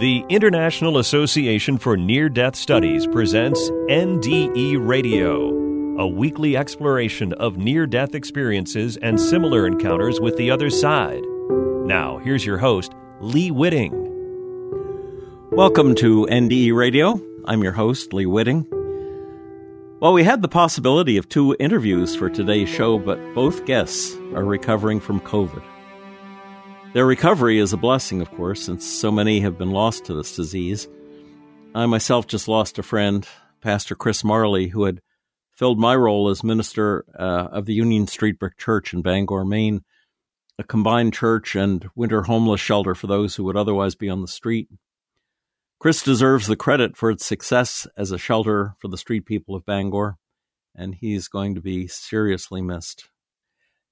The International Association for Near Death Studies presents NDE Radio, a weekly exploration of near death experiences and similar encounters with the other side. Now, here's your host, Lee Witting. Welcome to NDE Radio. I'm your host, Lee Witting. Well, we had the possibility of two interviews for today's show, but both guests are recovering from COVID. Their recovery is a blessing, of course, since so many have been lost to this disease. I myself just lost a friend, Pastor Chris Marley, who had filled my role as minister uh, of the Union Street Brick Church in Bangor, Maine, a combined church and winter homeless shelter for those who would otherwise be on the street. Chris deserves the credit for its success as a shelter for the street people of Bangor, and he's going to be seriously missed.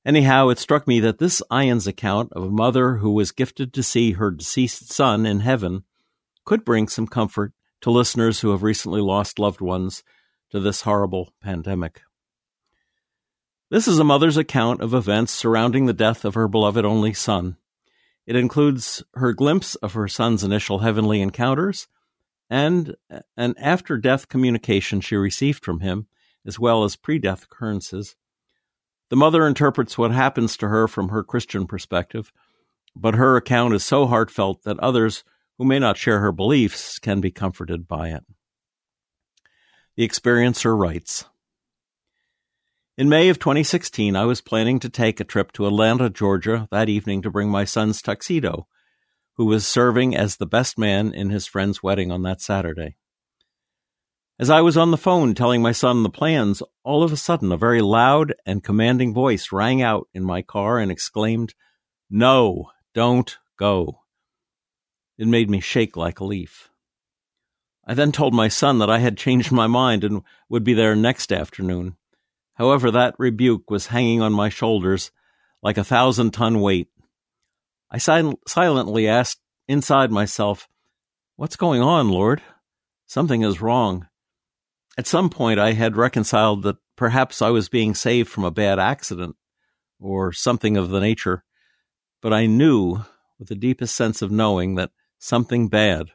Anyhow, it struck me that this IANDS account of a mother who was gifted to see her deceased son in heaven could bring some comfort to listeners who have recently lost loved ones to this horrible pandemic. This is a mother's account of events surrounding the death of her beloved only son. It includes her glimpse of her son's initial heavenly encounters and an after death communication she received from him, as well as pre death occurrences the mother interprets what happens to her from her Christian perspective, but her account is so heartfelt that others who may not share her beliefs can be comforted by it. The experiencer writes In May of 2016, I was planning to take a trip to Atlanta, Georgia that evening to bring my son's tuxedo, who was serving as the best man in his friend's wedding on that Saturday. As I was on the phone telling my son the plans, all of a sudden a very loud and commanding voice rang out in my car and exclaimed, No, don't go. It made me shake like a leaf. I then told my son that I had changed my mind and would be there next afternoon. However, that rebuke was hanging on my shoulders like a thousand ton weight. I sil- silently asked inside myself, What's going on, Lord? Something is wrong. At some point, I had reconciled that perhaps I was being saved from a bad accident or something of the nature, but I knew with the deepest sense of knowing that something bad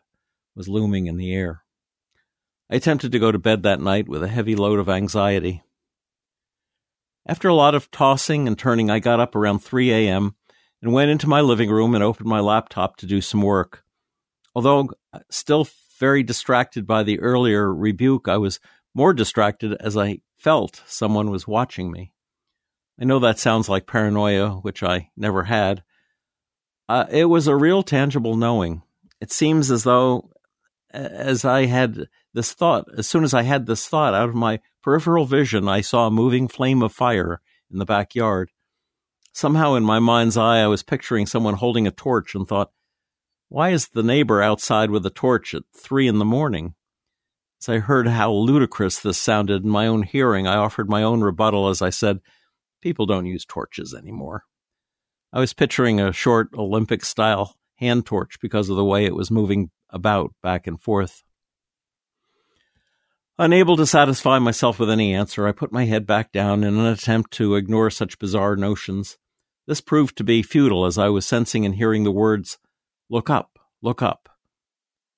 was looming in the air. I attempted to go to bed that night with a heavy load of anxiety. After a lot of tossing and turning, I got up around 3 a.m. and went into my living room and opened my laptop to do some work. Although uh, still very distracted by the earlier rebuke, I was more distracted as I felt someone was watching me. I know that sounds like paranoia, which I never had. Uh, it was a real tangible knowing. It seems as though, as I had this thought, as soon as I had this thought out of my peripheral vision, I saw a moving flame of fire in the backyard. Somehow in my mind's eye, I was picturing someone holding a torch and thought, why is the neighbor outside with a torch at three in the morning? As I heard how ludicrous this sounded in my own hearing, I offered my own rebuttal as I said, People don't use torches anymore. I was picturing a short Olympic style hand torch because of the way it was moving about back and forth. Unable to satisfy myself with any answer, I put my head back down in an attempt to ignore such bizarre notions. This proved to be futile as I was sensing and hearing the words Look up, look up.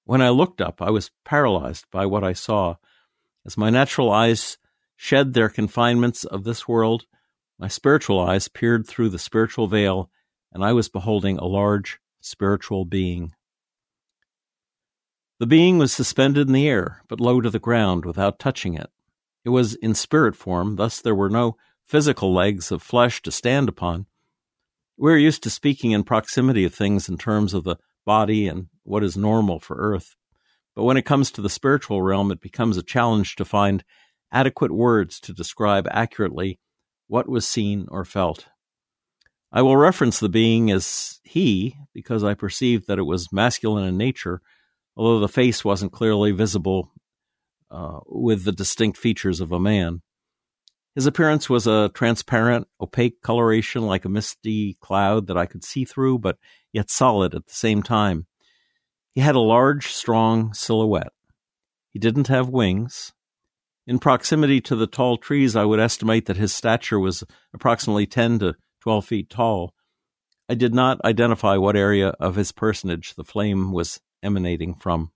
When I looked up, I was paralyzed by what I saw. As my natural eyes shed their confinements of this world, my spiritual eyes peered through the spiritual veil, and I was beholding a large spiritual being. The being was suspended in the air, but low to the ground without touching it. It was in spirit form, thus there were no physical legs of flesh to stand upon, we're used to speaking in proximity of things in terms of the body and what is normal for Earth. But when it comes to the spiritual realm, it becomes a challenge to find adequate words to describe accurately what was seen or felt. I will reference the being as he because I perceived that it was masculine in nature, although the face wasn't clearly visible uh, with the distinct features of a man. His appearance was a transparent, opaque coloration like a misty cloud that I could see through, but yet solid at the same time. He had a large, strong silhouette. He didn't have wings. In proximity to the tall trees, I would estimate that his stature was approximately 10 to 12 feet tall. I did not identify what area of his personage the flame was emanating from.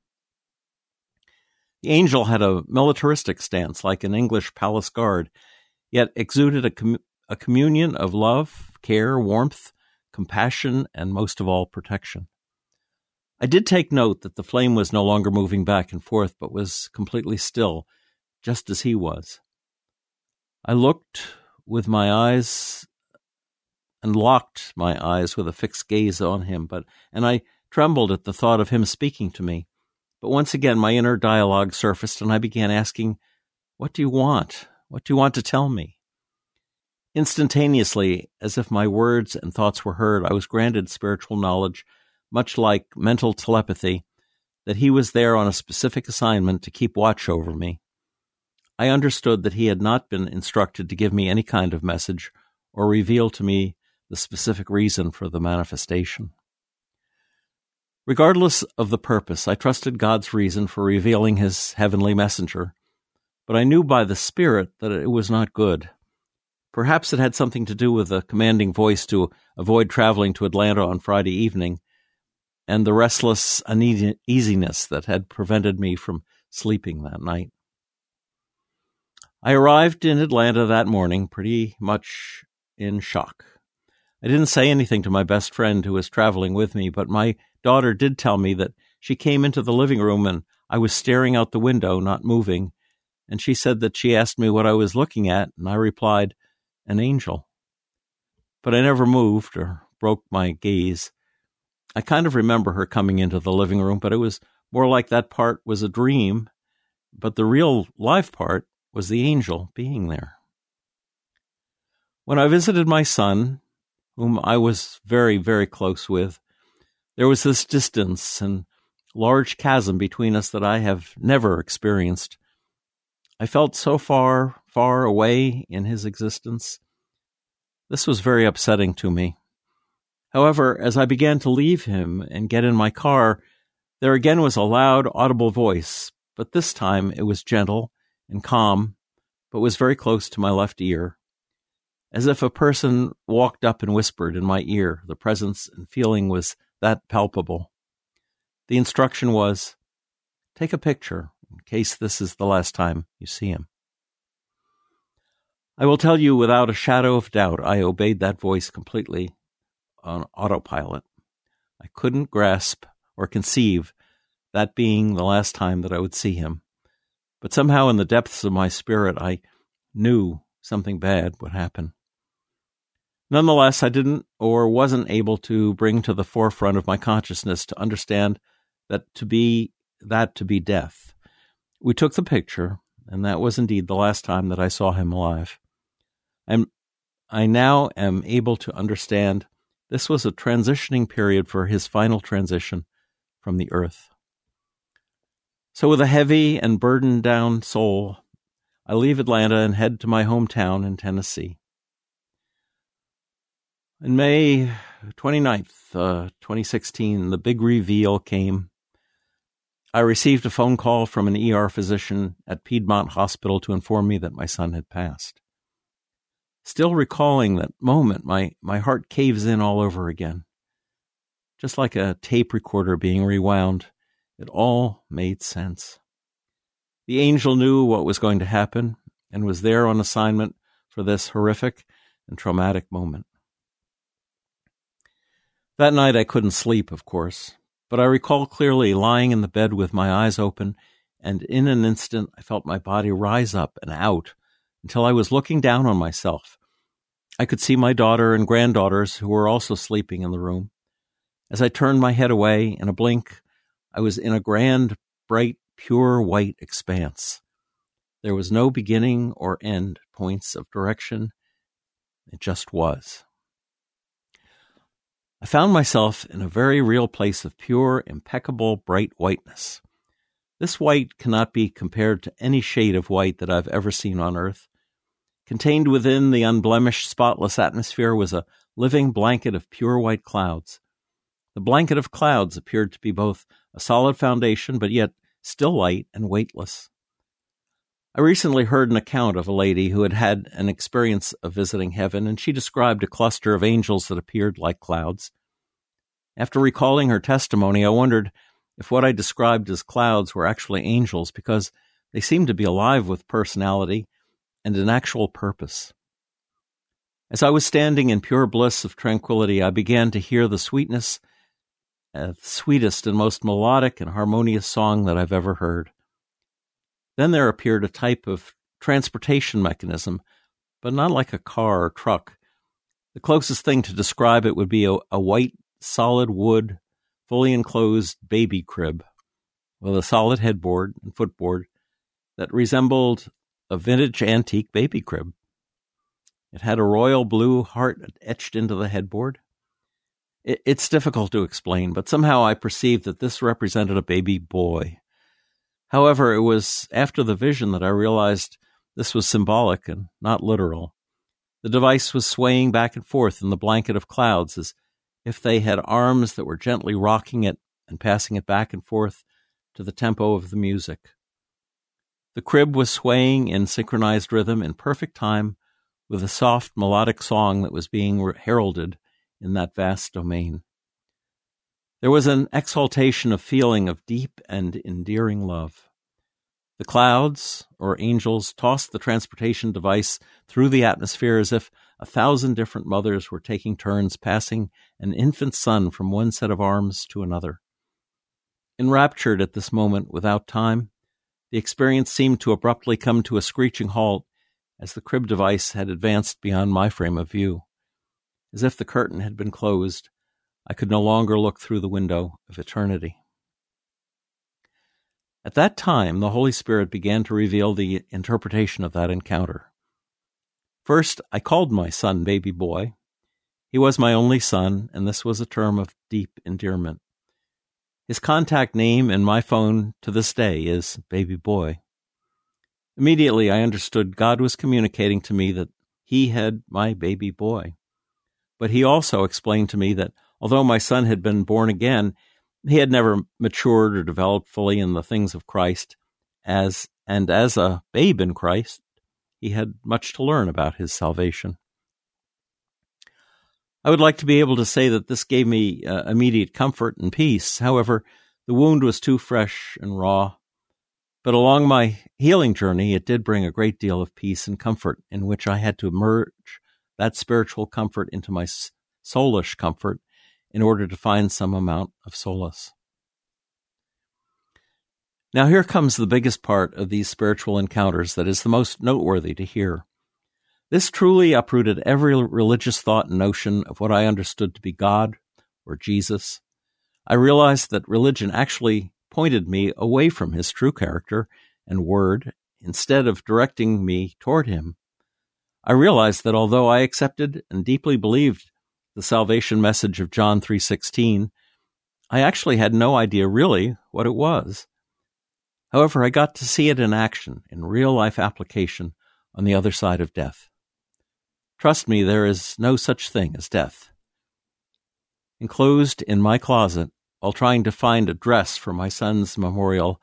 The angel had a militaristic stance, like an English palace guard, yet exuded a, com- a communion of love, care, warmth, compassion, and most of all, protection. I did take note that the flame was no longer moving back and forth, but was completely still, just as he was. I looked with my eyes and locked my eyes with a fixed gaze on him, but and I trembled at the thought of him speaking to me. But once again my inner dialogue surfaced and I began asking, What do you want? What do you want to tell me? Instantaneously, as if my words and thoughts were heard, I was granted spiritual knowledge much like mental telepathy, that he was there on a specific assignment to keep watch over me. I understood that he had not been instructed to give me any kind of message or reveal to me the specific reason for the manifestation. Regardless of the purpose, I trusted God's reason for revealing his heavenly messenger, but I knew by the Spirit that it was not good. Perhaps it had something to do with the commanding voice to avoid traveling to Atlanta on Friday evening and the restless uneasiness that had prevented me from sleeping that night. I arrived in Atlanta that morning pretty much in shock. I didn't say anything to my best friend who was traveling with me, but my daughter did tell me that she came into the living room and I was staring out the window, not moving, and she said that she asked me what I was looking at, and I replied, an angel. But I never moved or broke my gaze. I kind of remember her coming into the living room, but it was more like that part was a dream, but the real life part was the angel being there. When I visited my son, whom I was very, very close with, there was this distance and large chasm between us that I have never experienced. I felt so far, far away in his existence. This was very upsetting to me. However, as I began to leave him and get in my car, there again was a loud, audible voice, but this time it was gentle and calm, but was very close to my left ear. As if a person walked up and whispered in my ear, the presence and feeling was that palpable. The instruction was take a picture in case this is the last time you see him. I will tell you without a shadow of doubt, I obeyed that voice completely on autopilot. I couldn't grasp or conceive that being the last time that I would see him. But somehow, in the depths of my spirit, I knew something bad would happen. Nonetheless, I didn't or wasn't able to bring to the forefront of my consciousness to understand that to be that to be death. We took the picture, and that was indeed the last time that I saw him alive. And I now am able to understand this was a transitioning period for his final transition from the earth. So, with a heavy and burdened down soul, I leave Atlanta and head to my hometown in Tennessee. In May 29th, uh, 2016, the big reveal came. I received a phone call from an ER physician at Piedmont Hospital to inform me that my son had passed. Still recalling that moment, my, my heart caves in all over again. Just like a tape recorder being rewound, it all made sense. The angel knew what was going to happen and was there on assignment for this horrific and traumatic moment. That night I couldn't sleep, of course, but I recall clearly lying in the bed with my eyes open, and in an instant I felt my body rise up and out until I was looking down on myself. I could see my daughter and granddaughters who were also sleeping in the room. As I turned my head away, in a blink, I was in a grand, bright, pure white expanse. There was no beginning or end points of direction. It just was. I found myself in a very real place of pure, impeccable, bright whiteness. This white cannot be compared to any shade of white that I've ever seen on earth. Contained within the unblemished, spotless atmosphere was a living blanket of pure white clouds. The blanket of clouds appeared to be both a solid foundation, but yet still light and weightless. I recently heard an account of a lady who had had an experience of visiting heaven, and she described a cluster of angels that appeared like clouds. After recalling her testimony, I wondered if what I described as clouds were actually angels because they seemed to be alive with personality and an actual purpose. As I was standing in pure bliss of tranquility, I began to hear the sweetness, uh, the sweetest and most melodic and harmonious song that I've ever heard. Then there appeared a type of transportation mechanism, but not like a car or truck. The closest thing to describe it would be a, a white, solid wood, fully enclosed baby crib with a solid headboard and footboard that resembled a vintage antique baby crib. It had a royal blue heart etched into the headboard. It, it's difficult to explain, but somehow I perceived that this represented a baby boy. However, it was after the vision that I realized this was symbolic and not literal. The device was swaying back and forth in the blanket of clouds as if they had arms that were gently rocking it and passing it back and forth to the tempo of the music. The crib was swaying in synchronized rhythm in perfect time with a soft melodic song that was being heralded in that vast domain. There was an exaltation of feeling of deep and endearing love. The clouds, or angels, tossed the transportation device through the atmosphere as if a thousand different mothers were taking turns passing an infant son from one set of arms to another. Enraptured at this moment without time, the experience seemed to abruptly come to a screeching halt as the crib device had advanced beyond my frame of view. As if the curtain had been closed, I could no longer look through the window of eternity. At that time, the Holy Spirit began to reveal the interpretation of that encounter. First, I called my son baby boy. He was my only son, and this was a term of deep endearment. His contact name in my phone to this day is baby boy. Immediately, I understood God was communicating to me that He had my baby boy. But He also explained to me that although my son had been born again, he had never matured or developed fully in the things of Christ as and as a babe in Christ he had much to learn about his salvation. I would like to be able to say that this gave me uh, immediate comfort and peace. However, the wound was too fresh and raw. But along my healing journey, it did bring a great deal of peace and comfort in which I had to merge that spiritual comfort into my soulish comfort in order to find some amount of solace. Now, here comes the biggest part of these spiritual encounters that is the most noteworthy to hear. This truly uprooted every religious thought and notion of what I understood to be God or Jesus. I realized that religion actually pointed me away from his true character and word instead of directing me toward him. I realized that although I accepted and deeply believed the salvation message of John 3:16, I actually had no idea really what it was. However, I got to see it in action, in real life application on the other side of death. Trust me, there is no such thing as death. Enclosed in my closet, while trying to find a dress for my son's memorial,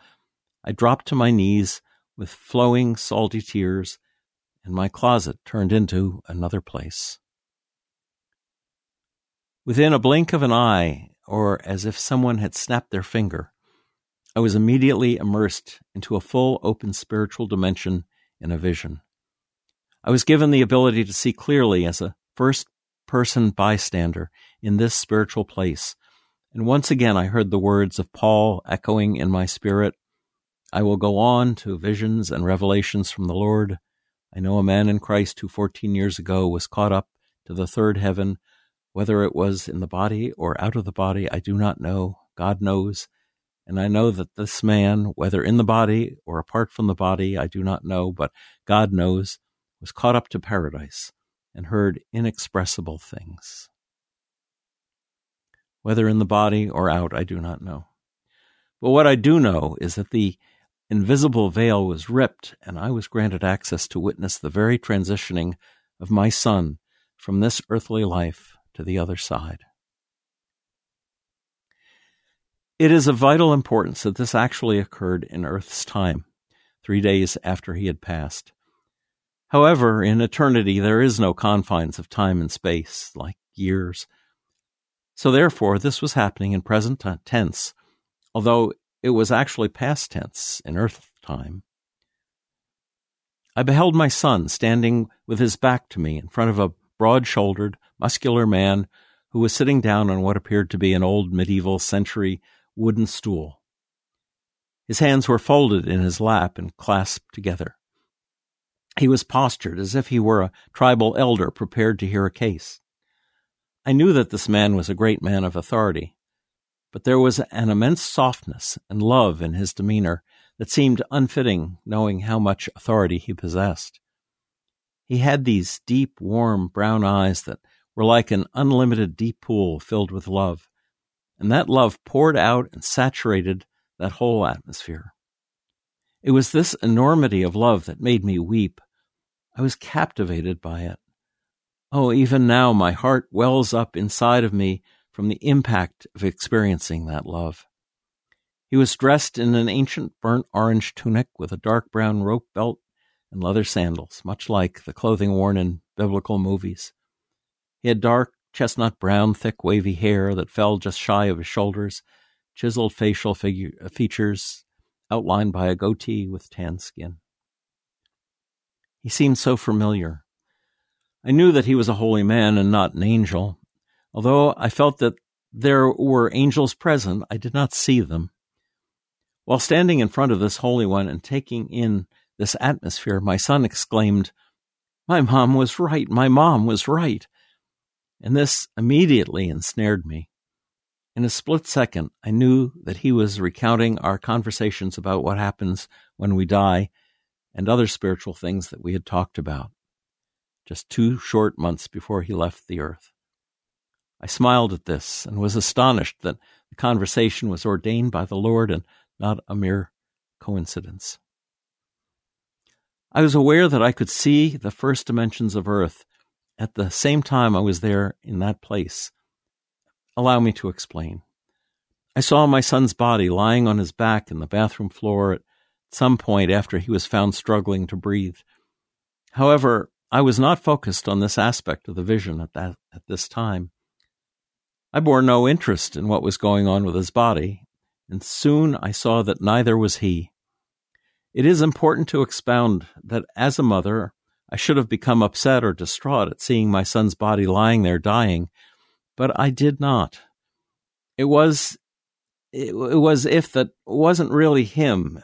I dropped to my knees with flowing, salty tears, and my closet turned into another place. Within a blink of an eye, or as if someone had snapped their finger, I was immediately immersed into a full open spiritual dimension in a vision. I was given the ability to see clearly as a first person bystander in this spiritual place. And once again, I heard the words of Paul echoing in my spirit I will go on to visions and revelations from the Lord. I know a man in Christ who 14 years ago was caught up to the third heaven. Whether it was in the body or out of the body, I do not know. God knows. And I know that this man, whether in the body or apart from the body, I do not know, but God knows, was caught up to paradise and heard inexpressible things. Whether in the body or out, I do not know. But what I do know is that the invisible veil was ripped, and I was granted access to witness the very transitioning of my son from this earthly life to the other side. It is of vital importance that this actually occurred in Earth's time, three days after he had passed. However, in eternity, there is no confines of time and space, like years. So, therefore, this was happening in present tense although it was actually past tense in earth time. I beheld my son standing with his back to me in front of a broad shouldered, muscular man who was sitting down on what appeared to be an old medieval century wooden stool. His hands were folded in his lap and clasped together. He was postured as if he were a tribal elder prepared to hear a case. I knew that this man was a great man of authority, but there was an immense softness and love in his demeanor that seemed unfitting, knowing how much authority he possessed. He had these deep, warm brown eyes that were like an unlimited deep pool filled with love, and that love poured out and saturated that whole atmosphere. It was this enormity of love that made me weep. I was captivated by it. Oh, even now my heart wells up inside of me from the impact of experiencing that love. He was dressed in an ancient burnt orange tunic with a dark brown rope belt and leather sandals, much like the clothing worn in biblical movies. He had dark, chestnut brown, thick, wavy hair that fell just shy of his shoulders, chiseled facial figure, uh, features outlined by a goatee with tan skin. He seemed so familiar. I knew that he was a holy man and not an angel. Although I felt that there were angels present, I did not see them. While standing in front of this Holy One and taking in this atmosphere, my son exclaimed, My mom was right. My mom was right. And this immediately ensnared me. In a split second, I knew that he was recounting our conversations about what happens when we die and other spiritual things that we had talked about just two short months before he left the earth. I smiled at this and was astonished that the conversation was ordained by the Lord and not a mere coincidence. I was aware that I could see the first dimensions of earth at the same time I was there in that place. Allow me to explain. I saw my son's body lying on his back in the bathroom floor at some point after he was found struggling to breathe. However, I was not focused on this aspect of the vision at that at this time. I bore no interest in what was going on with his body, and soon I saw that neither was he. It is important to expound that as a mother, I should have become upset or distraught at seeing my son's body lying there dying, but I did not. It was it, was if that wasn't really him,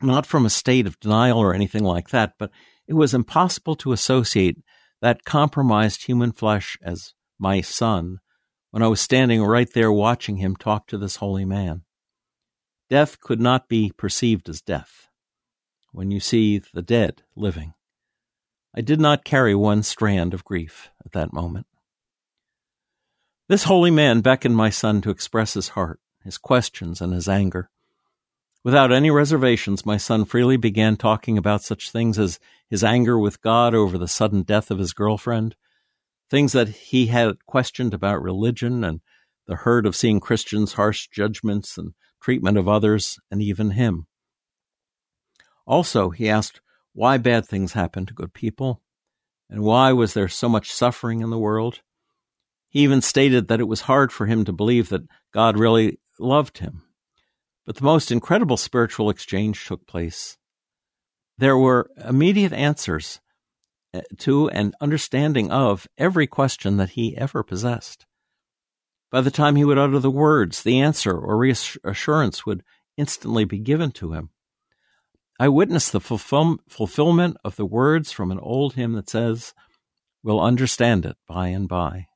not from a state of denial or anything like that, but it was impossible to associate that compromised human flesh as my son when I was standing right there watching him talk to this holy man. Death could not be perceived as death when you see the dead living. I did not carry one strand of grief at that moment. This holy man beckoned my son to express his heart, his questions, and his anger. Without any reservations, my son freely began talking about such things as his anger with God over the sudden death of his girlfriend, things that he had questioned about religion and the hurt of seeing Christians' harsh judgments and treatment of others, and even him. Also, he asked why bad things happen to good people, and why was there so much suffering in the world. He even stated that it was hard for him to believe that God really loved him. But the most incredible spiritual exchange took place. There were immediate answers eh, to and understanding of every question that he ever possessed. By the time he would utter the words, the answer or reassurance would instantly be given to him. I witnessed the fulfill- fulfillment of the words from an old hymn that says, We'll understand it by and by.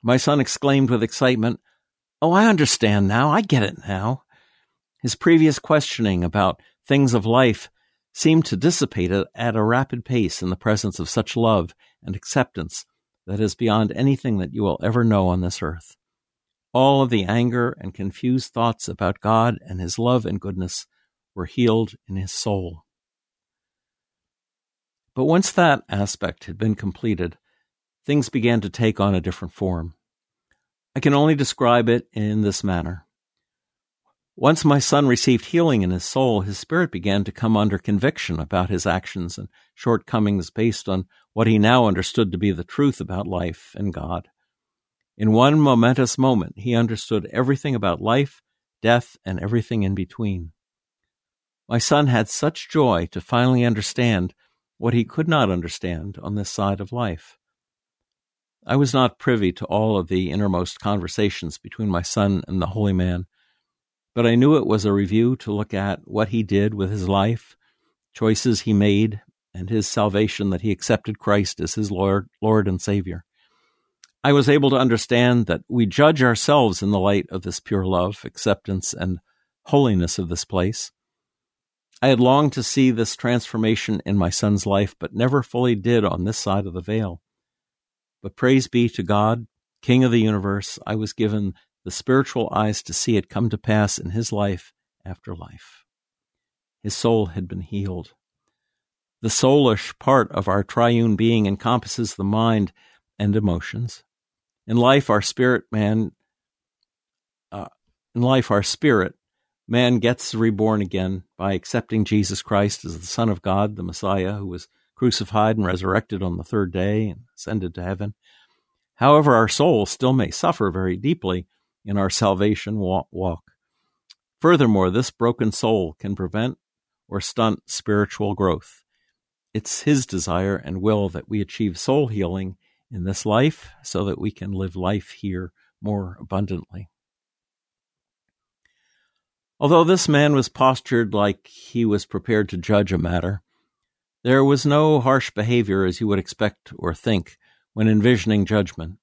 My son exclaimed with excitement, Oh, I understand now. I get it now. His previous questioning about things of life seemed to dissipate at a rapid pace in the presence of such love and acceptance that is beyond anything that you will ever know on this earth. All of the anger and confused thoughts about God and His love and goodness were healed in his soul. But once that aspect had been completed, things began to take on a different form. I can only describe it in this manner. Once my son received healing in his soul, his spirit began to come under conviction about his actions and shortcomings based on what he now understood to be the truth about life and God. In one momentous moment, he understood everything about life, death, and everything in between. My son had such joy to finally understand what he could not understand on this side of life. I was not privy to all of the innermost conversations between my son and the holy man, but I knew it was a review to look at what he did with his life, choices he made, and his salvation that he accepted Christ as his Lord, Lord and Savior. I was able to understand that we judge ourselves in the light of this pure love, acceptance, and holiness of this place. I had longed to see this transformation in my son's life, but never fully did on this side of the veil. But praise be to God, King of the universe, I was given the spiritual eyes to see it come to pass in his life after life. His soul had been healed. The soulish part of our triune being encompasses the mind and emotions. In life, our spirit man, uh, in life, our spirit man gets reborn again by accepting Jesus Christ as the Son of God, the Messiah, who was crucified and resurrected on the third day and ascended to heaven. However, our soul still may suffer very deeply in our salvation walk. Furthermore, this broken soul can prevent or stunt spiritual growth. It's His desire and will that we achieve soul healing in this life so that we can live life here more abundantly. Although this man was postured like he was prepared to judge a matter, there was no harsh behavior as you would expect or think when envisioning judgment.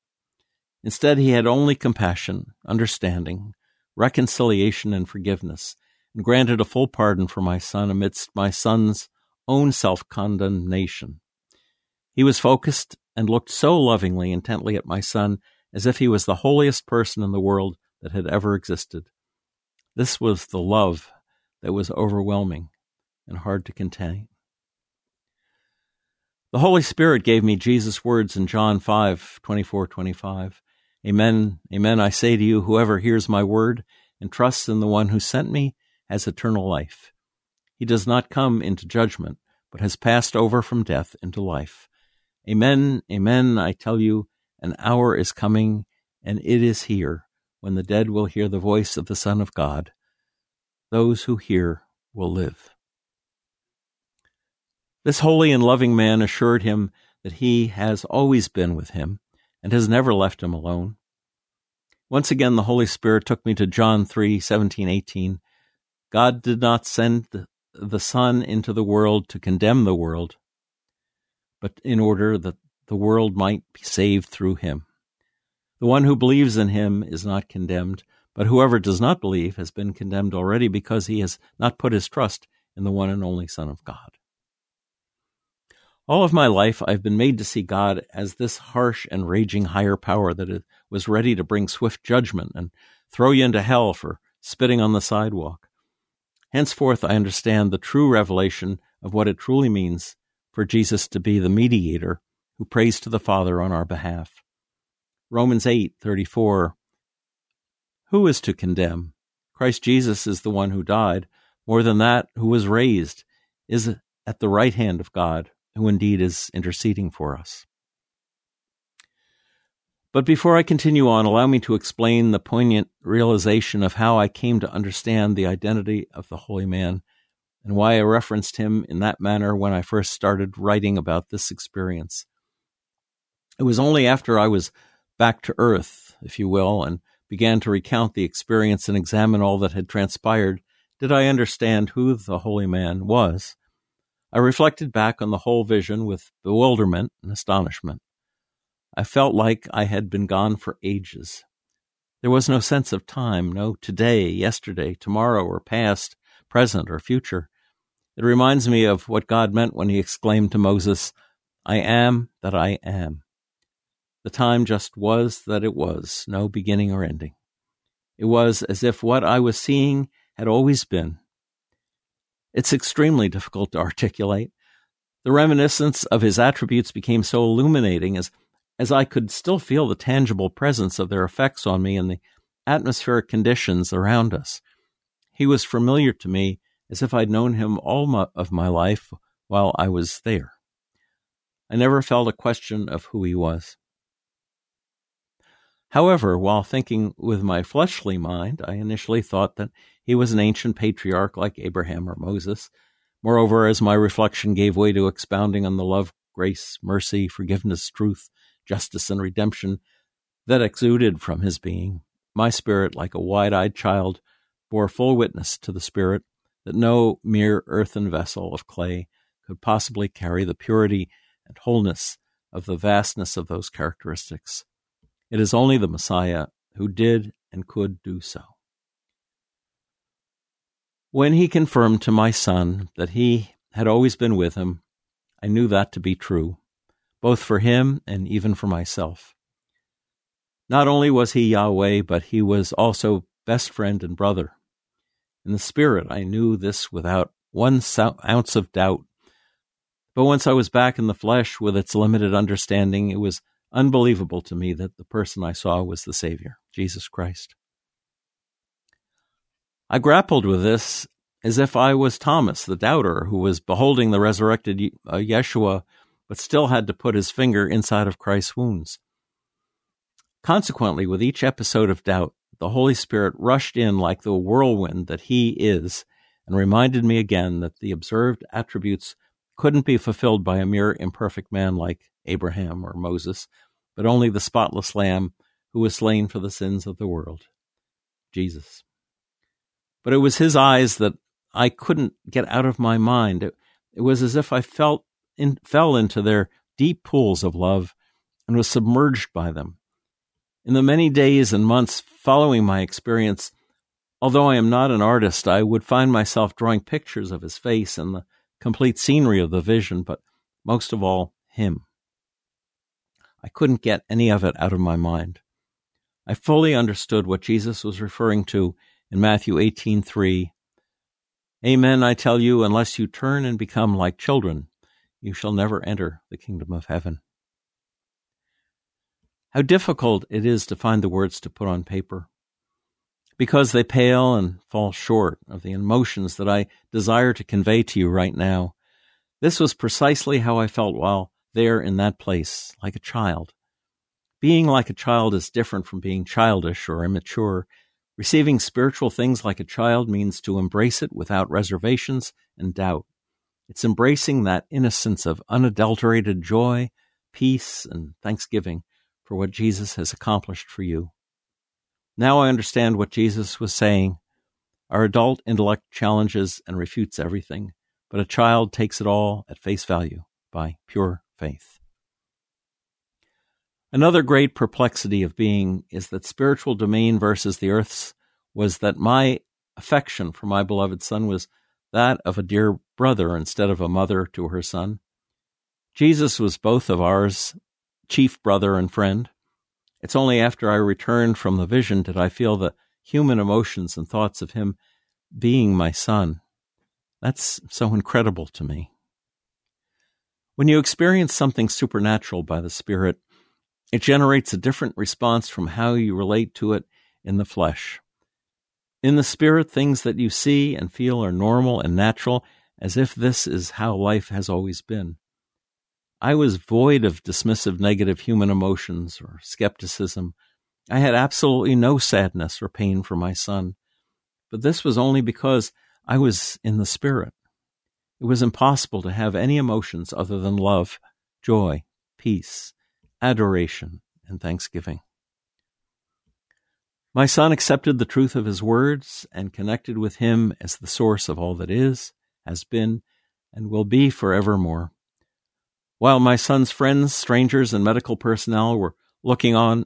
Instead, he had only compassion, understanding, reconciliation, and forgiveness, and granted a full pardon for my son amidst my son's own self condemnation. He was focused and looked so lovingly, intently at my son as if he was the holiest person in the world that had ever existed. This was the love that was overwhelming and hard to contain. The Holy Spirit gave me Jesus' words in John 5 24 25. Amen, amen, I say to you, whoever hears my word and trusts in the one who sent me has eternal life. He does not come into judgment, but has passed over from death into life. Amen, amen, I tell you, an hour is coming, and it is here, when the dead will hear the voice of the Son of God. Those who hear will live. This holy and loving man assured him that he has always been with him and has never left him alone. Once again, the Holy Spirit took me to John 3 17, 18. God did not send the Son into the world to condemn the world, but in order that the world might be saved through him. The one who believes in him is not condemned, but whoever does not believe has been condemned already because he has not put his trust in the one and only Son of God. All of my life, I've been made to see God as this harsh and raging higher power that was ready to bring swift judgment and throw you into hell for spitting on the sidewalk. Henceforth, I understand the true revelation of what it truly means for Jesus to be the mediator who prays to the Father on our behalf. Romans 8:34 Who is to condemn? Christ Jesus is the one who died, more than that, who was raised, is at the right hand of God, who indeed is interceding for us. But before I continue on, allow me to explain the poignant realization of how I came to understand the identity of the holy man and why I referenced him in that manner when I first started writing about this experience. It was only after I was back to earth, if you will, and began to recount the experience and examine all that had transpired did I understand who the holy man was. I reflected back on the whole vision with bewilderment and astonishment. I felt like I had been gone for ages. There was no sense of time, no today, yesterday, tomorrow, or past, present, or future. It reminds me of what God meant when he exclaimed to Moses, I am that I am. The time just was that it was, no beginning or ending. It was as if what I was seeing had always been. It's extremely difficult to articulate. The reminiscence of his attributes became so illuminating as, as I could still feel the tangible presence of their effects on me and the atmospheric conditions around us. He was familiar to me as if I'd known him all my, of my life while I was there. I never felt a question of who he was. However, while thinking with my fleshly mind, I initially thought that he was an ancient patriarch like Abraham or Moses. Moreover, as my reflection gave way to expounding on the love, grace, mercy, forgiveness, truth, justice, and redemption that exuded from his being, my spirit, like a wide eyed child, bore full witness to the Spirit that no mere earthen vessel of clay could possibly carry the purity and wholeness of the vastness of those characteristics. It is only the Messiah who did and could do so. When he confirmed to my son that he had always been with him, I knew that to be true, both for him and even for myself. Not only was he Yahweh, but he was also best friend and brother. In the spirit, I knew this without one ounce of doubt. But once I was back in the flesh with its limited understanding, it was unbelievable to me that the person I saw was the Savior, Jesus Christ. I grappled with this as if I was Thomas, the doubter, who was beholding the resurrected uh, Yeshua, but still had to put his finger inside of Christ's wounds. Consequently, with each episode of doubt, the Holy Spirit rushed in like the whirlwind that He is and reminded me again that the observed attributes couldn't be fulfilled by a mere imperfect man like Abraham or Moses, but only the spotless Lamb who was slain for the sins of the world, Jesus. But it was His eyes that I couldn't get out of my mind. It, it was as if I felt in, fell into their deep pools of love and was submerged by them. In the many days and months following my experience, although I am not an artist, I would find myself drawing pictures of his face and the complete scenery of the vision, but most of all, him. I couldn't get any of it out of my mind. I fully understood what Jesus was referring to in Matthew 18:3. Amen, I tell you, unless you turn and become like children, you shall never enter the kingdom of heaven how difficult it is to find the words to put on paper because they pale and fall short of the emotions that I desire to convey to you right now. This was precisely how I felt while there in that place, like a child. Being like a child is different from being childish or immature. Receiving spiritual things like a child means to embrace it without reservations and doubt. It's embracing that innocence of unadulterated joy, peace, and thanksgiving for what Jesus has accomplished for you. Now I understand what Jesus was saying. Our adult intellect challenges and refutes everything, but a child takes it all at face value by pure faith. Another great perplexity of being is that spiritual domain versus the earth's was that my affection for my beloved son was that of a dear brother instead of a mother to her son. Jesus was both of ours chief brother and friend. It's only after I returned from the vision did I feel the human emotions and thoughts of him being my son. That's so incredible to me. When you experience something supernatural by the Spirit, it generates a different response from how you relate to it in the flesh. In the Spirit, things that you see and feel are normal and natural, as if this is how life has always been. I was void of dismissive negative human emotions or skepticism. I had absolutely no sadness or pain for my son. But this was only because I was in the Spirit. It was impossible to have any emotions other than love, joy, peace, adoration, and thanksgiving. My son accepted the truth of his words and connected with him as the source of all that is, has been, and will be forevermore. While my son's friends, strangers, and medical personnel were looking on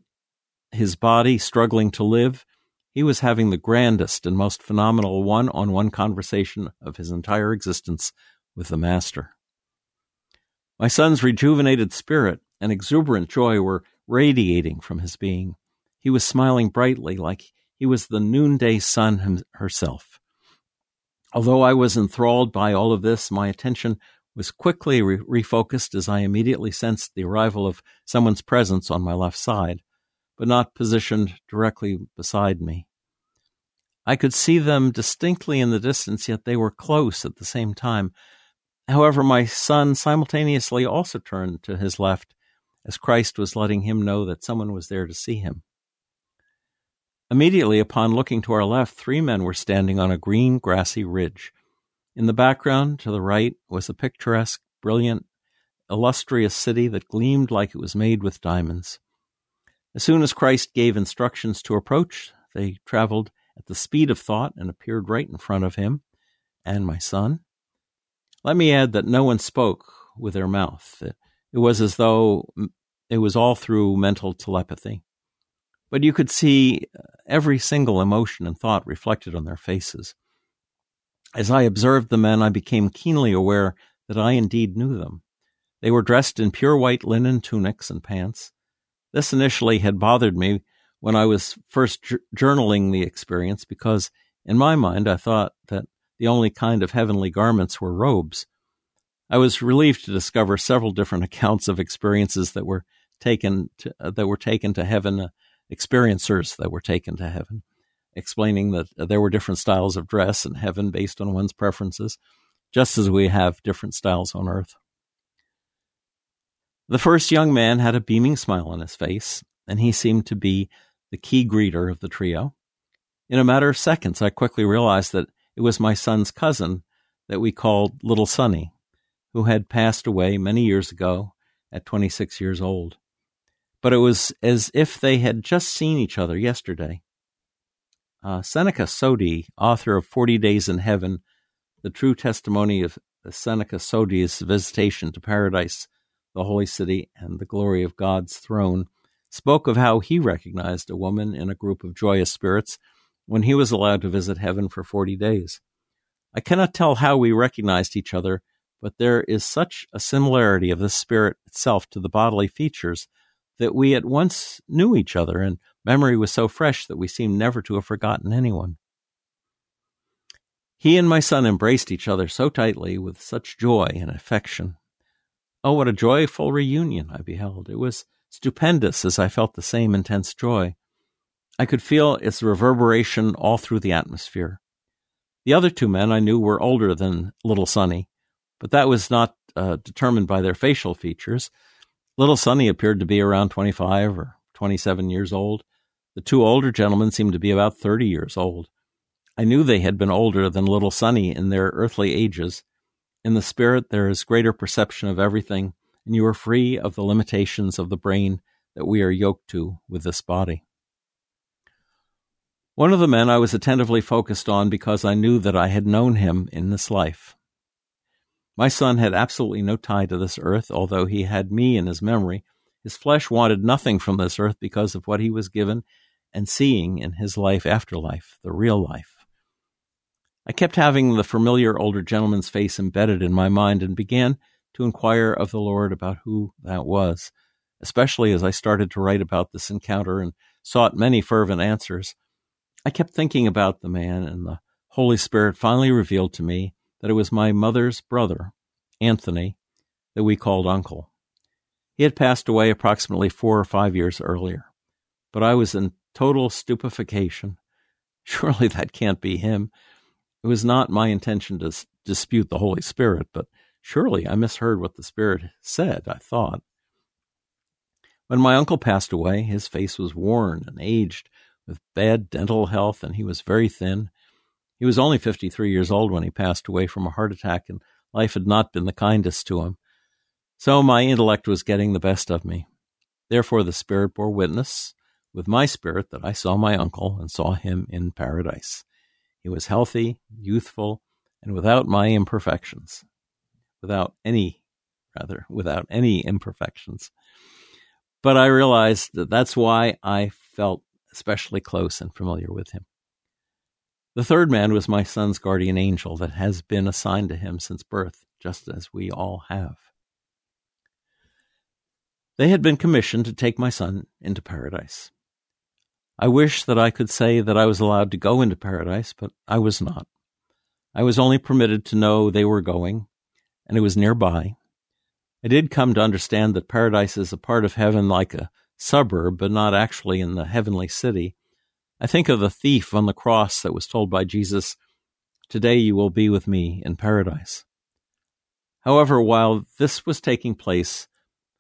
his body struggling to live, he was having the grandest and most phenomenal one on one conversation of his entire existence with the Master. My son's rejuvenated spirit and exuberant joy were radiating from his being. He was smiling brightly like he was the noonday sun herself. Although I was enthralled by all of this, my attention was quickly re- refocused as I immediately sensed the arrival of someone's presence on my left side, but not positioned directly beside me. I could see them distinctly in the distance, yet they were close at the same time. However, my son simultaneously also turned to his left as Christ was letting him know that someone was there to see him. Immediately upon looking to our left, three men were standing on a green, grassy ridge. In the background, to the right, was a picturesque, brilliant, illustrious city that gleamed like it was made with diamonds. As soon as Christ gave instructions to approach, they traveled at the speed of thought and appeared right in front of him and my son. Let me add that no one spoke with their mouth. It was as though it was all through mental telepathy but you could see uh, every single emotion and thought reflected on their faces. As I observed the men, I became keenly aware that I indeed knew them. They were dressed in pure white linen tunics and pants. This initially had bothered me when I was first j- journaling the experience because, in my mind, I thought that the only kind of heavenly garments were robes. I was relieved to discover several different accounts of experiences that were taken to, uh, that were taken to heaven uh, experiencers that were taken to heaven, explaining that there were different styles of dress in heaven based on one's preferences, just as we have different styles on earth. The first young man had a beaming smile on his face, and he seemed to be the key greeter of the trio. In a matter of seconds, I quickly realized that it was my son's cousin that we called Little Sonny, who had passed away many years ago at 26 years old but it was as if they had just seen each other yesterday. Uh, Seneca Sodi, author of Forty Days in Heaven, the true testimony of Seneca Sodi's visitation to paradise, the holy city, and the glory of God's throne, spoke of how he recognized a woman in a group of joyous spirits when he was allowed to visit heaven for 40 days. I cannot tell how we recognized each other, but there is such a similarity of the spirit itself to the bodily features that we at once knew each other, and memory was so fresh that we seemed never to have forgotten anyone. He and my son embraced each other so tightly with such joy and affection. Oh, what a joyful reunion I beheld! It was stupendous as I felt the same intense joy. I could feel its reverberation all through the atmosphere. The other two men I knew were older than little Sonny, but that was not uh, determined by their facial features. Little Sonny appeared to be around 25 or 27 years old. The two older gentlemen seemed to be about 30 years old. I knew they had been older than little Sonny in their earthly ages. In the spirit, there is greater perception of everything, and you are free of the limitations of the brain that we are yoked to with this body. One of the men I was attentively focused on because I knew that I had known him in this life. My son had absolutely no tie to this earth, although he had me in his memory. His flesh wanted nothing from this earth because of what he was given and seeing in his life after life, the real life. I kept having the familiar older gentleman's face embedded in my mind and began to inquire of the Lord about who that was, especially as I started to write about this encounter and sought many fervent answers. I kept thinking about the man, and the Holy Spirit finally revealed to me that it was my mother's brother, Anthony, that we called Uncle. He had passed away approximately four or five years earlier, but I was in total stupefaction. Surely that can't be him. It was not my intention to dispute the Holy Spirit, but surely I misheard what the Spirit said, I thought. When my uncle passed away, his face was worn and aged with bad dental health, and he was very thin he was only 53 years old when he passed away from a heart attack, and life had not been the kindest to him. So my intellect was getting the best of me. Therefore, the Spirit bore witness with my spirit that I saw my uncle and saw him in paradise. He was healthy, youthful, and without my imperfections. Without any, rather, without any imperfections. But I realized that that's why I felt especially close and familiar with him. The third man was my son's guardian angel that has been assigned to him since birth, just as we all have. They had been commissioned to take my son into paradise. I wish that I could say that I was allowed to go into paradise, but I was not. I was only permitted to know they were going, and it was nearby. I did come to understand that paradise is a part of heaven like a suburb, but not actually in the heavenly city, I think of the thief on the cross that was told by Jesus, Today you will be with me in paradise. However, while this was taking place,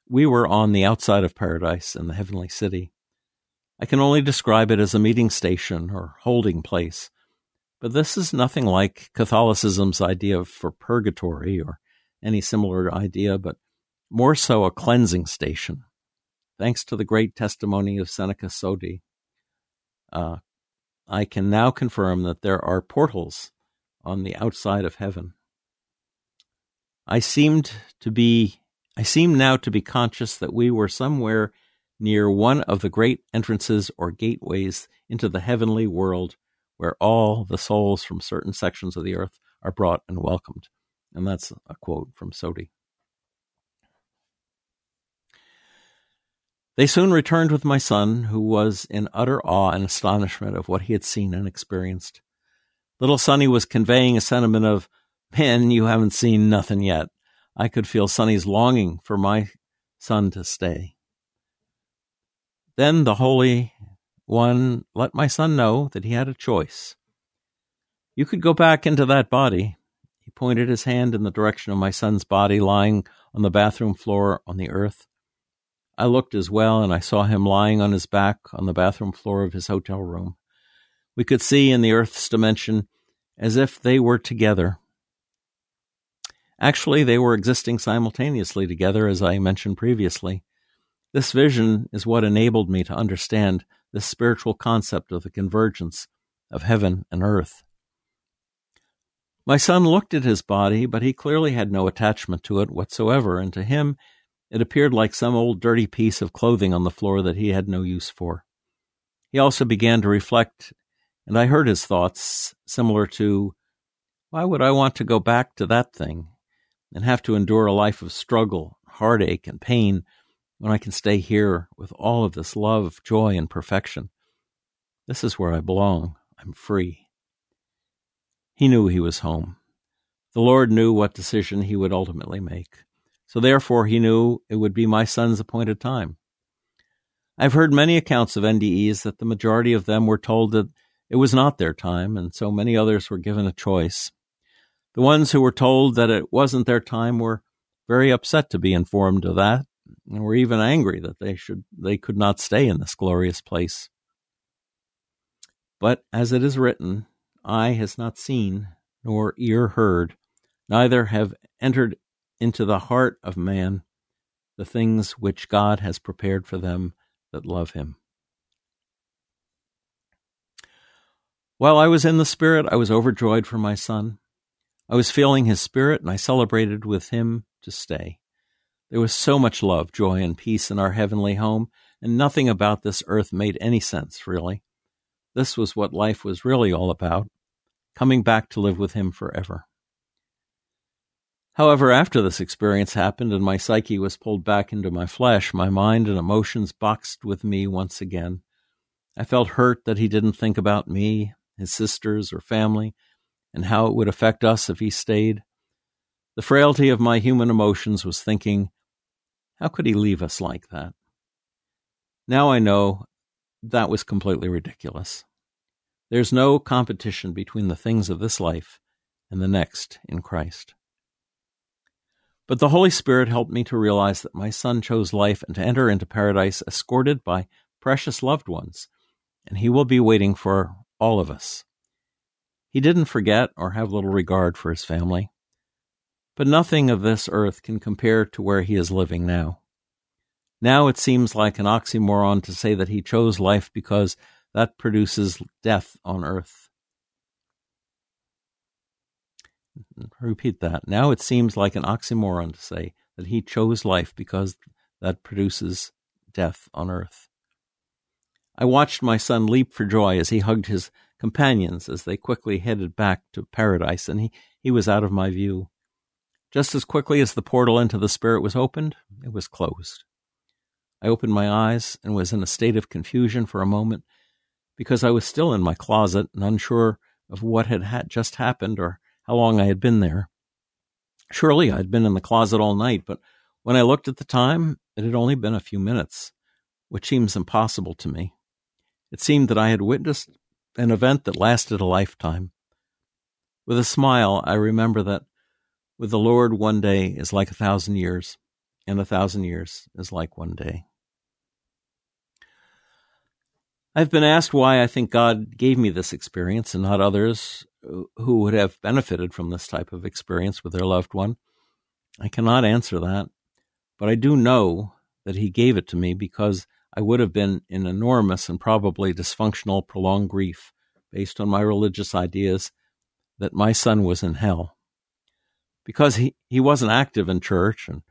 we were on the outside of paradise in the heavenly city. I can only describe it as a meeting station or holding place. But this is nothing like Catholicism's idea for purgatory or any similar idea, but more so a cleansing station. Thanks to the great testimony of Seneca Sodi, uh, I can now confirm that there are portals on the outside of heaven. I seemed to be I seem now to be conscious that we were somewhere near one of the great entrances or gateways into the heavenly world where all the souls from certain sections of the earth are brought and welcomed. And that's a quote from Sodi. They soon returned with my son, who was in utter awe and astonishment of what he had seen and experienced. Little Sonny was conveying a sentiment of, Man, you haven't seen nothing yet. I could feel Sonny's longing for my son to stay. Then the Holy One let my son know that he had a choice. You could go back into that body. He pointed his hand in the direction of my son's body lying on the bathroom floor on the earth. I looked as well, and I saw him lying on his back on the bathroom floor of his hotel room. We could see in the Earth's dimension as if they were together. Actually, they were existing simultaneously together, as I mentioned previously. This vision is what enabled me to understand this spiritual concept of the convergence of heaven and earth. My son looked at his body, but he clearly had no attachment to it whatsoever, and to him it appeared like some old dirty piece of clothing on the floor that he had no use for. He also began to reflect, and I heard his thoughts, similar to, Why would I want to go back to that thing and have to endure a life of struggle, heartache, and pain when I can stay here with all of this love, joy, and perfection? This is where I belong. I'm free. He knew he was home. The Lord knew what decision he would ultimately make. So therefore, he knew it would be my son's appointed time. I've heard many accounts of NDEs that the majority of them were told that it was not their time, and so many others were given a choice. The ones who were told that it wasn't their time were very upset to be informed of that, and were even angry that they should they could not stay in this glorious place. But as it is written, eye has not seen, nor ear heard, neither have entered into the heart of man the things which God has prepared for them that love him. While I was in the Spirit, I was overjoyed for my son. I was feeling his spirit, and I celebrated with him to stay. There was so much love, joy, and peace in our heavenly home, and nothing about this earth made any sense, really. This was what life was really all about coming back to live with him forever. However, after this experience happened and my psyche was pulled back into my flesh, my mind and emotions boxed with me once again. I felt hurt that he didn't think about me, his sisters, or family, and how it would affect us if he stayed. The frailty of my human emotions was thinking, how could he leave us like that? Now I know that was completely ridiculous. There's no competition between the things of this life and the next in Christ. But the Holy Spirit helped me to realize that my son chose life and to enter into paradise escorted by precious loved ones, and he will be waiting for all of us. He didn't forget or have little regard for his family. But nothing of this earth can compare to where he is living now. Now it seems like an oxymoron to say that he chose life because that produces death on earth. Repeat that. Now it seems like an oxymoron to say that he chose life because that produces death on earth. I watched my son leap for joy as he hugged his companions as they quickly headed back to paradise, and he, he was out of my view. Just as quickly as the portal into the spirit was opened, it was closed. I opened my eyes and was in a state of confusion for a moment because I was still in my closet and unsure of what had just happened or how long I had been there. Surely I had been in the closet all night, but when I looked at the time, it had only been a few minutes, which seems impossible to me. It seemed that I had witnessed an event that lasted a lifetime. With a smile, I remember that with the Lord, one day is like a thousand years, and a thousand years is like one day. I've been asked why I think God gave me this experience and not others who would have benefited from this type of experience with their loved one. I cannot answer that, but I do know that He gave it to me because I would have been in enormous and probably dysfunctional, prolonged grief based on my religious ideas that my son was in hell. Because he, he wasn't active in church and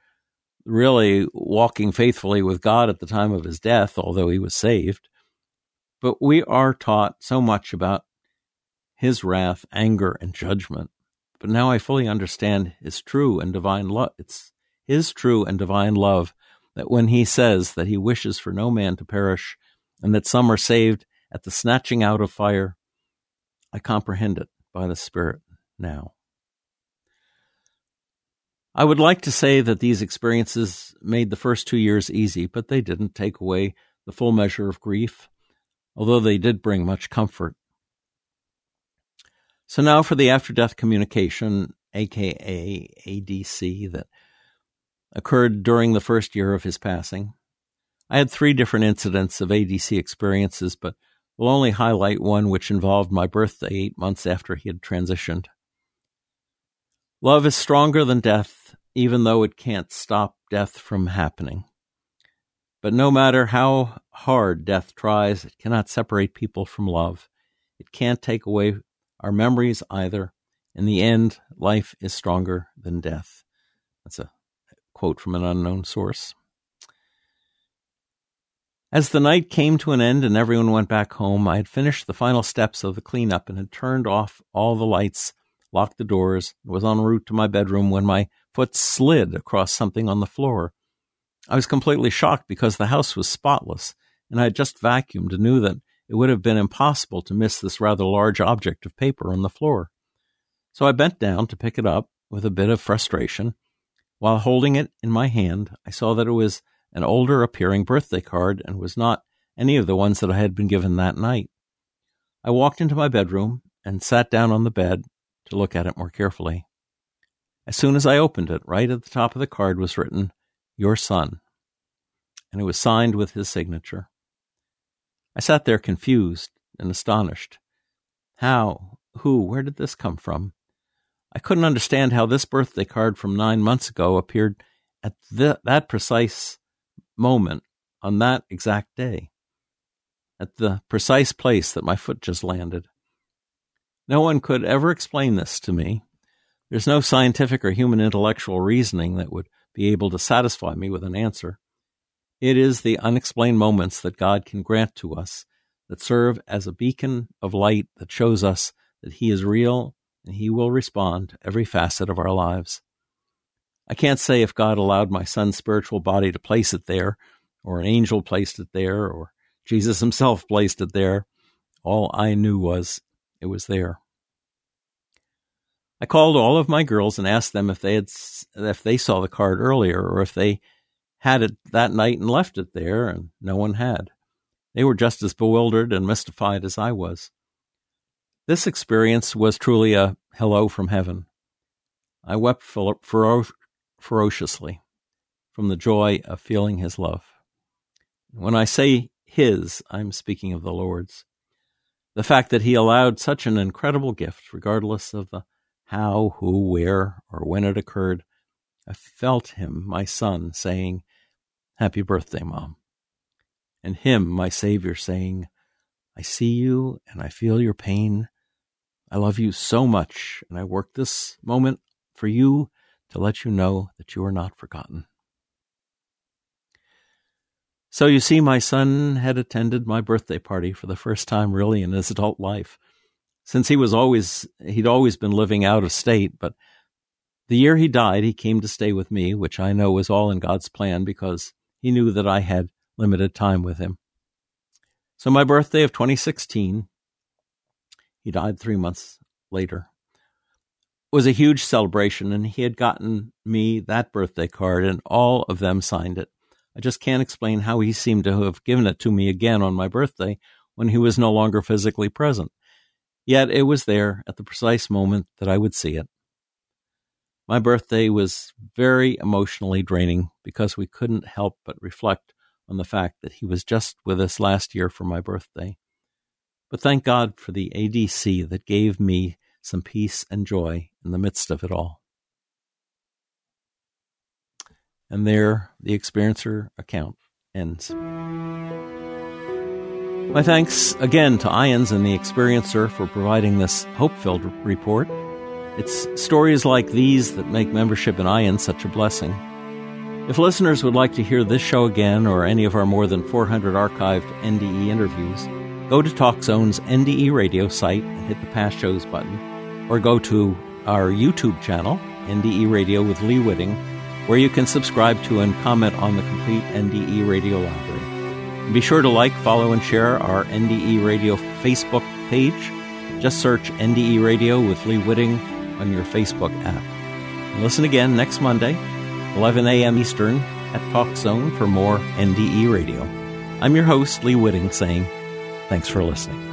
really walking faithfully with God at the time of his death, although he was saved, but we are taught so much about his wrath, anger, and judgment. But now I fully understand his true and divine love. It's his true and divine love that when he says that he wishes for no man to perish and that some are saved at the snatching out of fire, I comprehend it by the Spirit now. I would like to say that these experiences made the first two years easy, but they didn't take away the full measure of grief although they did bring much comfort. So now for the after death communication, aka ADC, that occurred during the first year of his passing. I had three different incidents of ADC experiences, but will only highlight one which involved my birthday eight months after he had transitioned. Love is stronger than death, even though it can't stop death from happening. But no matter how hard death tries, it cannot separate people from love. It can't take away our memories either. In the end, life is stronger than death. That's a quote from an unknown source. As the night came to an end and everyone went back home, I had finished the final steps of the cleanup and had turned off all the lights, locked the doors, and was en route to my bedroom when my foot slid across something on the floor. I was completely shocked because the house was spotless, and I had just vacuumed and knew that it would have been impossible to miss this rather large object of paper on the floor. So I bent down to pick it up with a bit of frustration. While holding it in my hand, I saw that it was an older appearing birthday card and was not any of the ones that I had been given that night. I walked into my bedroom and sat down on the bed to look at it more carefully. As soon as I opened it, right at the top of the card was written, your son. And it was signed with his signature. I sat there confused and astonished. How? Who? Where did this come from? I couldn't understand how this birthday card from nine months ago appeared at the, that precise moment on that exact day, at the precise place that my foot just landed. No one could ever explain this to me. There's no scientific or human intellectual reasoning that would be able to satisfy me with an answer. It is the unexplained moments that God can grant to us that serve as a beacon of light that shows us that He is real and He will respond to every facet of our lives. I can't say if God allowed my son's spiritual body to place it there, or an angel placed it there, or Jesus Himself placed it there. All I knew was it was there. I called all of my girls and asked them if they had if they saw the card earlier or if they had it that night and left it there, and no one had. They were just as bewildered and mystified as I was. This experience was truly a hello from heaven. I wept fero- ferociously from the joy of feeling his love. When I say his, I'm speaking of the Lord's. The fact that he allowed such an incredible gift, regardless of the how, who, where, or when it occurred, I felt him, my son, saying, Happy birthday, Mom. And him, my Savior, saying, I see you and I feel your pain. I love you so much, and I work this moment for you to let you know that you are not forgotten. So you see, my son had attended my birthday party for the first time really in his adult life. Since he was always he'd always been living out of state but the year he died he came to stay with me which i know was all in god's plan because he knew that i had limited time with him. So my birthday of 2016 he died 3 months later was a huge celebration and he had gotten me that birthday card and all of them signed it i just can't explain how he seemed to have given it to me again on my birthday when he was no longer physically present Yet it was there at the precise moment that I would see it. My birthday was very emotionally draining because we couldn't help but reflect on the fact that he was just with us last year for my birthday. But thank God for the ADC that gave me some peace and joy in the midst of it all. And there the experiencer account ends. My thanks again to IANDS and the Experiencer for providing this hope filled report. It's stories like these that make membership in IANDS such a blessing. If listeners would like to hear this show again or any of our more than 400 archived NDE interviews, go to TalkZone's NDE radio site and hit the past shows button, or go to our YouTube channel, NDE Radio with Lee Witting, where you can subscribe to and comment on the complete NDE radio library. Be sure to like, follow, and share our NDE Radio Facebook page. Just search NDE Radio with Lee Witting on your Facebook app. And listen again next Monday 11 a.m. Eastern at Talk Zone for more NDE Radio. I'm your host, Lee Witting, saying thanks for listening.